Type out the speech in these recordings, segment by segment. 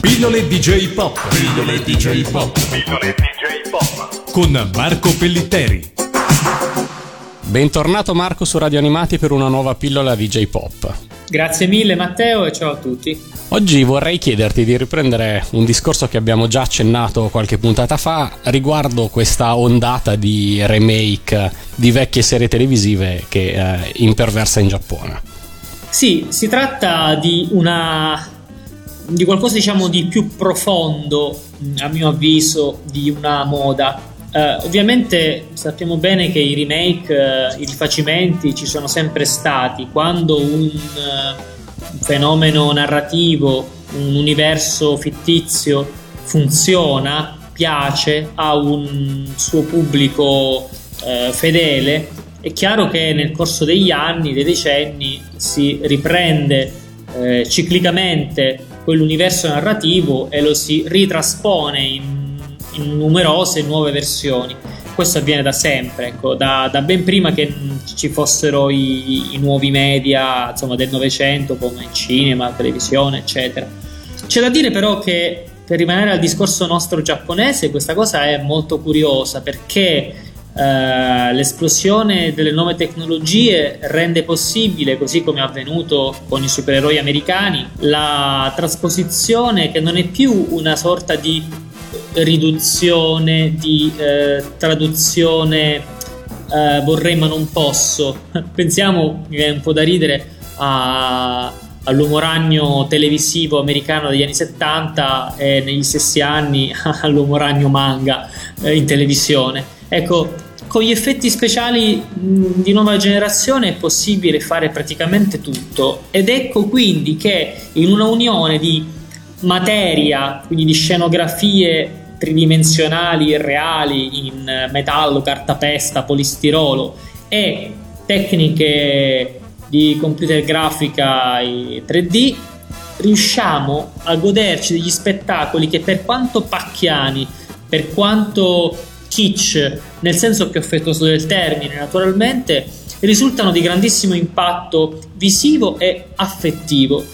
Pillole DJ Pop. Pillole DJ Pop. Pillole DJ Pop. Con Marco Pellitteri. Bentornato Marco su Radio Animati per una nuova pillola DJ Pop. Grazie mille Matteo e ciao a tutti. Oggi vorrei chiederti di riprendere un discorso che abbiamo già accennato qualche puntata fa riguardo questa ondata di remake di vecchie serie televisive che eh, imperversa in Giappone. Sì, si tratta di una di qualcosa diciamo di più profondo, a mio avviso, di una moda. Uh, ovviamente sappiamo bene che i remake, uh, i rifacimenti ci sono sempre stati. Quando un, uh, fenomeno narrativo, un universo fittizio funziona, piace, ha un suo pubblico fedele, è chiaro che nel corso degli anni, dei decenni, si riprende ciclicamente quell'universo narrativo e lo si ritraspone in, in numerose nuove versioni. Questo avviene da sempre, ecco, da, da, ben prima che ci fossero i, i nuovi media insomma, del Novecento, come cinema, televisione, eccetera. C'è da dire però che per rimanere al discorso nostro giapponese, questa cosa è molto curiosa perché Uh, l'esplosione delle nuove tecnologie rende possibile, così come è avvenuto con i supereroi americani, la trasposizione che non è più una sorta di riduzione, di uh, traduzione uh, vorrei ma non posso. Pensiamo, mi viene un po' da ridere, a, all'uomo ragno televisivo americano degli anni 70 e negli stessi anni all'uomo ragno manga in televisione. Ecco, con gli effetti speciali di nuova generazione è possibile fare praticamente tutto. Ed ecco quindi che in una unione di materia, quindi di scenografie tridimensionali reali in metallo, cartapesta, polistirolo e tecniche di computer grafica 3D riusciamo a goderci degli spettacoli che per quanto pacchiani, per quanto kitsch, nel senso più affettuoso del termine, naturalmente, risultano di grandissimo impatto visivo e affettivo.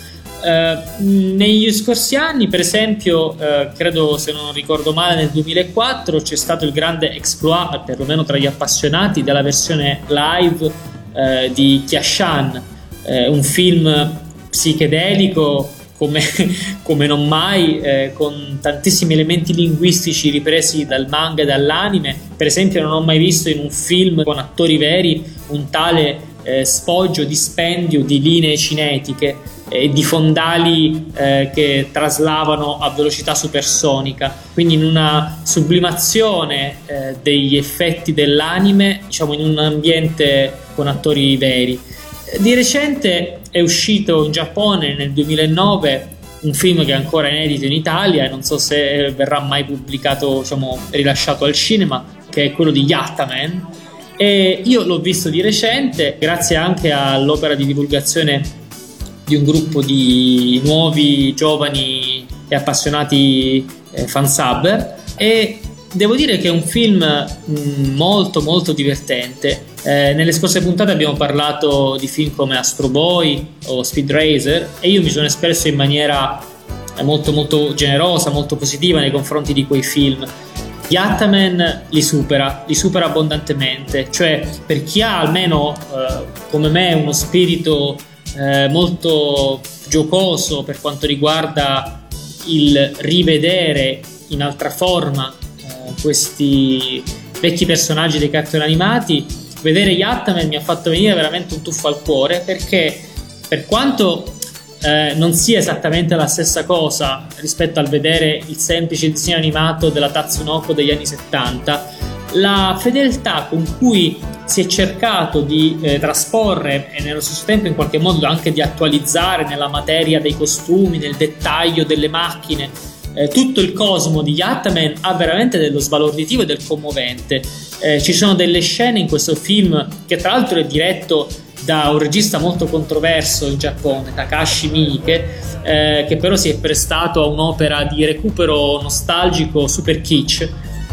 Eh, negli scorsi anni, per esempio, eh, credo se non ricordo male, nel 2004 c'è stato il grande exploit, perlomeno tra gli appassionati, della versione live eh, di Kiashan, eh, un film psichedelico come, come non mai, eh, con tantissimi elementi linguistici ripresi dal manga e dall'anime. Per esempio, non ho mai visto in un film con attori veri un tale eh, sfoggio, dispendio di linee cinetiche e di fondali eh, che traslavano a velocità supersonica, quindi in una sublimazione eh, degli effetti dell'anime, diciamo in un ambiente con attori veri. Di recente è uscito in Giappone nel 2009 un film che è ancora inedito in Italia e non so se verrà mai pubblicato, diciamo, rilasciato al cinema, che è quello di Yattaman. E io l'ho visto di recente, grazie anche all'opera di divulgazione di un gruppo di nuovi, giovani e appassionati eh, fansubber. E devo dire che è un film mm, molto molto divertente eh, nelle scorse puntate abbiamo parlato di film come Astro Boy o Speed Racer e io mi sono espresso in maniera eh, molto molto generosa, molto positiva nei confronti di quei film. Yattaman li supera, li supera abbondantemente, cioè per chi ha almeno eh, come me uno spirito eh, molto giocoso per quanto riguarda il rivedere in altra forma questi vecchi personaggi dei cartoni animati, vedere Yattaman mi ha fatto venire veramente un tuffo al cuore perché per quanto eh, non sia esattamente la stessa cosa rispetto al vedere il semplice disegno animato della Tatsunoko degli anni 70, la fedeltà con cui si è cercato di eh, trasporre e nello stesso tempo in qualche modo anche di attualizzare nella materia dei costumi, nel dettaglio delle macchine, eh, tutto il cosmo di Yattaman ha veramente dello sbalorditivo e del commovente. Eh, ci sono delle scene in questo film che tra l'altro è diretto da un regista molto controverso in Giappone, Takashi Miike, eh, che però si è prestato a un'opera di recupero nostalgico super kitsch.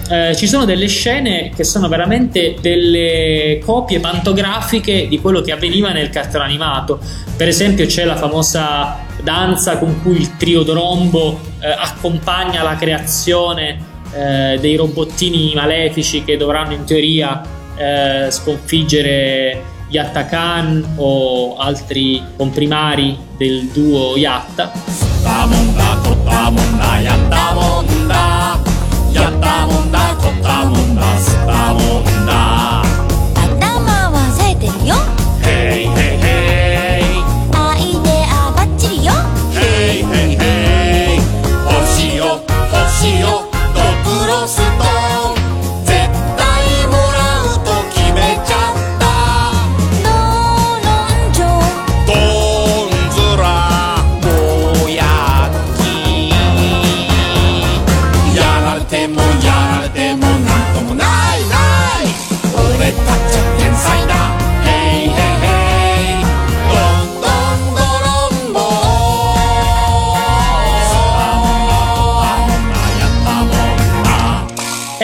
Eh, ci sono delle scene che sono veramente delle copie pantografiche di quello che avveniva nel cartone animato. Per esempio, c'è la famosa danza con cui il trio Drombo eh, accompagna la creazione eh, dei robottini malefici che dovranno in teoria eh, sconfiggere Yatta Khan o altri comprimari del duo Yatta. Yatta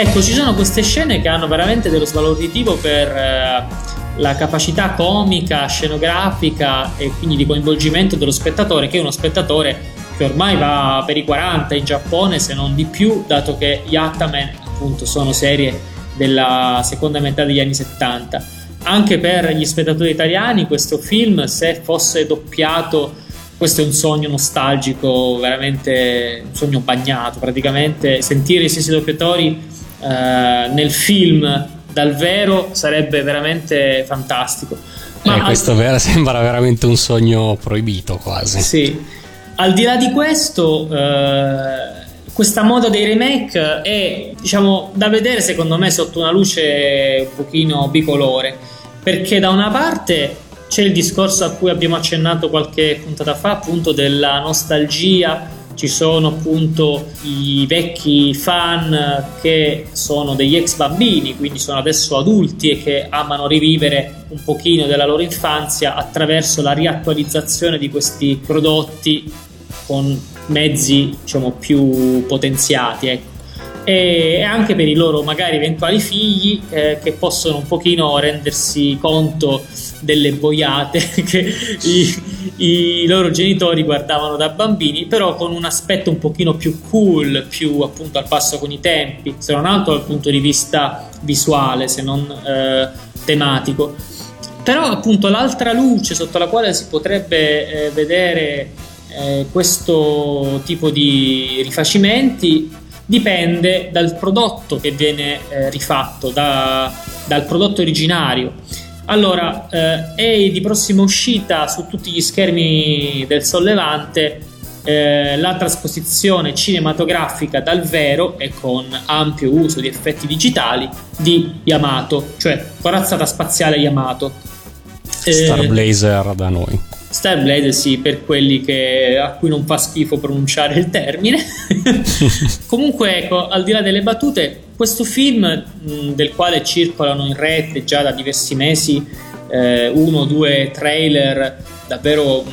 Ecco, ci sono queste scene che hanno veramente dello svaloritivo per eh, la capacità comica, scenografica e quindi di coinvolgimento dello spettatore, che è uno spettatore che ormai va per i 40 in Giappone, se non di più, dato che Yattaman appunto sono serie della seconda metà degli anni 70. Anche per gli spettatori italiani questo film, se fosse doppiato, questo è un sogno nostalgico, veramente un sogno bagnato, praticamente sentire i stessi doppiatori nel film dal vero sarebbe veramente fantastico. Ma eh, questo al... sembra veramente un sogno proibito quasi. Sì. Al di là di questo, eh, questa moda dei remake è diciamo da vedere secondo me sotto una luce un pochino bicolore perché da una parte c'è il discorso a cui abbiamo accennato qualche puntata fa appunto della nostalgia ci sono appunto i vecchi fan che sono degli ex bambini, quindi sono adesso adulti e che amano rivivere un pochino della loro infanzia attraverso la riattualizzazione di questi prodotti con mezzi diciamo più potenziati ecco. e anche per i loro magari eventuali figli eh, che possono un pochino rendersi conto delle boiate che i, i, loro genitori guardavano da bambini, però con un aspetto un pochino più cool, più appunto al passo con i tempi, se non altro dal punto di vista visuale, se non eh, tematico. Però appunto l'altra luce sotto la quale si potrebbe eh, vedere eh, questo tipo di rifacimenti dipende dal prodotto che viene eh, rifatto, da, dal prodotto originario. Allora, eh, è di prossima uscita su tutti gli schermi del sollevante eh, la trasposizione cinematografica dal vero e con ampio uso di effetti digitali di Yamato, cioè corazzata spaziale Yamato. Star eh, Blazer da noi. Starblade sì, per quelli che, a cui non fa schifo pronunciare il termine. Comunque, ecco, al di là delle battute, questo film, del quale circolano in rete già da diversi mesi eh, uno o due trailer davvero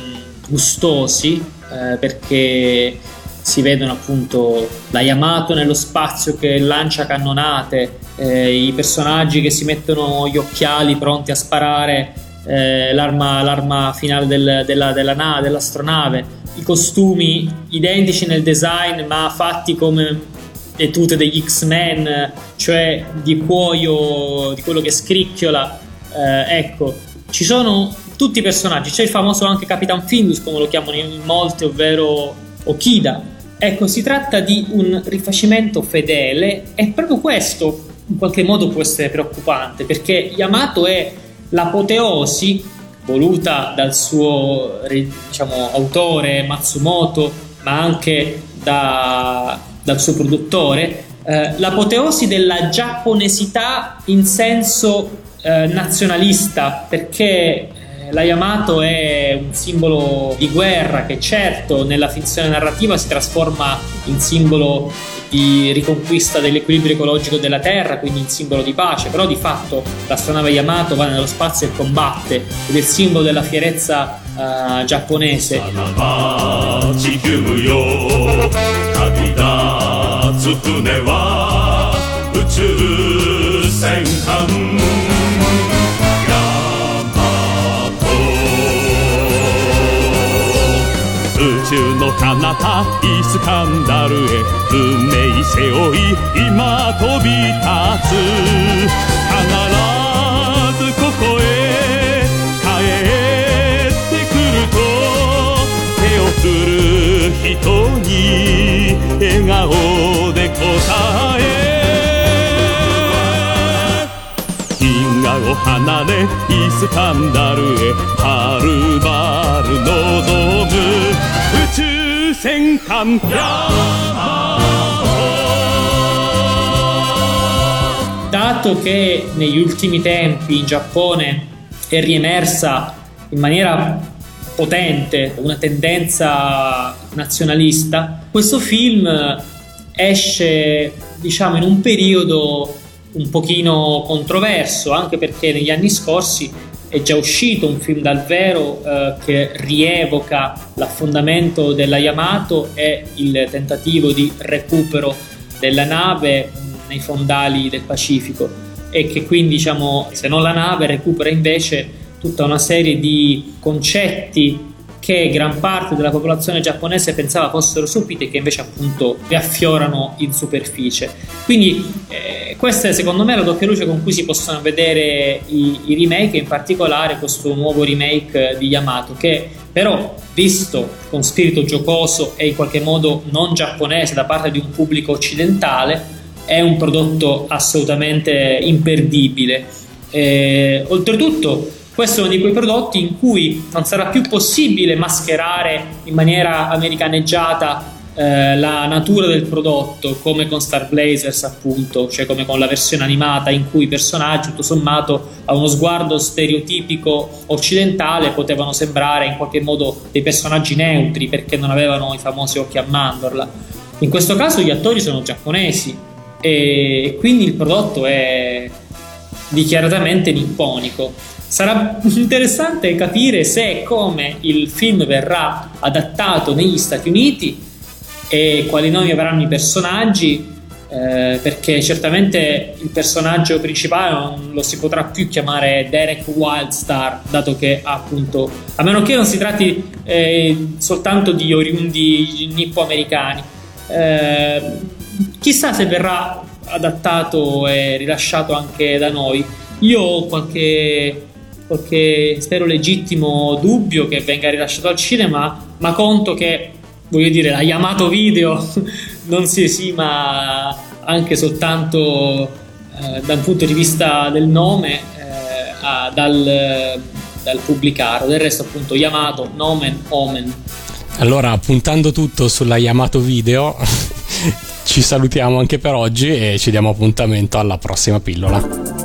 gustosi, eh, perché si vedono appunto la Yamato nello spazio che lancia cannonate, eh, i personaggi che si mettono gli occhiali pronti a sparare eh, l'arma, l'arma, finale del, della, della nave, dell'astronave, i costumi identici nel design ma fatti come le tute degli X-Men, cioè di cuoio, di quello che scricchiola. Eh, ecco, ci sono tutti i personaggi, c'è il famoso anche Capitan Findus, come lo chiamano in molti, ovvero Okida. Ecco, si tratta di un rifacimento fedele e proprio questo in qualche modo può essere preoccupante perché Yamato è l'apoteosi voluta dal suo diciamo, autore Matsumoto, ma anche da, dal suo produttore, eh, l'apoteosi della giapponesità in senso eh, nazionalista, perché eh, la Yamato è un simbolo di guerra che certo nella finzione narrativa si trasforma in simbolo di riconquista dell'equilibrio ecologico della Terra, quindi in simbolo di pace, però di fatto l'astronave Yamato va nello spazio e combatte ed è il simbolo della fierezza uh, giapponese. 宇たイスカンダルへ。運命背負い今飛び立つ。笑顔で答えを離れイスカンダルへはるばる望む宇宙戦艦ヤマ Dato che negli ultimi tempi in Giappone è riemersa in maniera potente una tendenza nazionalista, questo film esce diciamo in un periodo un pochino controverso, anche perché negli anni scorsi è già uscito un film dal vero eh, che rievoca l'affondamento della Yamato e il tentativo di recupero della nave nei fondali del Pacifico e che quindi diciamo se non la nave recupera invece tutta una serie di concetti che gran parte della popolazione giapponese pensava fossero stupidi e che invece appunto riaffiorano in superficie. Quindi eh, questa è secondo me la doppia luce con cui si possono vedere i, i remake, in particolare questo nuovo remake di Yamato che però visto con spirito giocoso e in qualche modo non giapponese da parte di un pubblico occidentale è un prodotto assolutamente imperdibile. Eh, oltretutto questo è uno di quei prodotti in cui non sarà più possibile mascherare in maniera americaneggiata eh, la natura del prodotto, come con Star Blazers, appunto, cioè come con la versione animata in cui i personaggi, tutto sommato, a uno sguardo stereotipico occidentale, potevano sembrare in qualche modo dei personaggi neutri perché non avevano i famosi occhi a mandorla. In questo caso gli attori sono giapponesi e quindi il prodotto è dichiaratamente nipponico. Sarà interessante capire se e come il film verrà adattato negli Stati Uniti e quali nomi avranno i personaggi, eh, perché certamente il personaggio principale non lo si potrà più chiamare Derek Wildstar, dato che appunto, a meno che non si tratti eh, soltanto di oriundi nippo-americani. Eh, chissà se verrà adattato e rilasciato anche da noi. Io ho qualche qualche spero legittimo dubbio che venga rilasciato al cinema, ma conto che voglio dire la Yamato Video non si esima anche soltanto eh, dal punto di vista del nome eh, a, dal, dal pubblicarlo. Del resto, appunto, Yamato, nomen, omen. Allora, puntando tutto sulla Yamato Video, ci salutiamo anche per oggi e ci diamo appuntamento alla prossima pillola.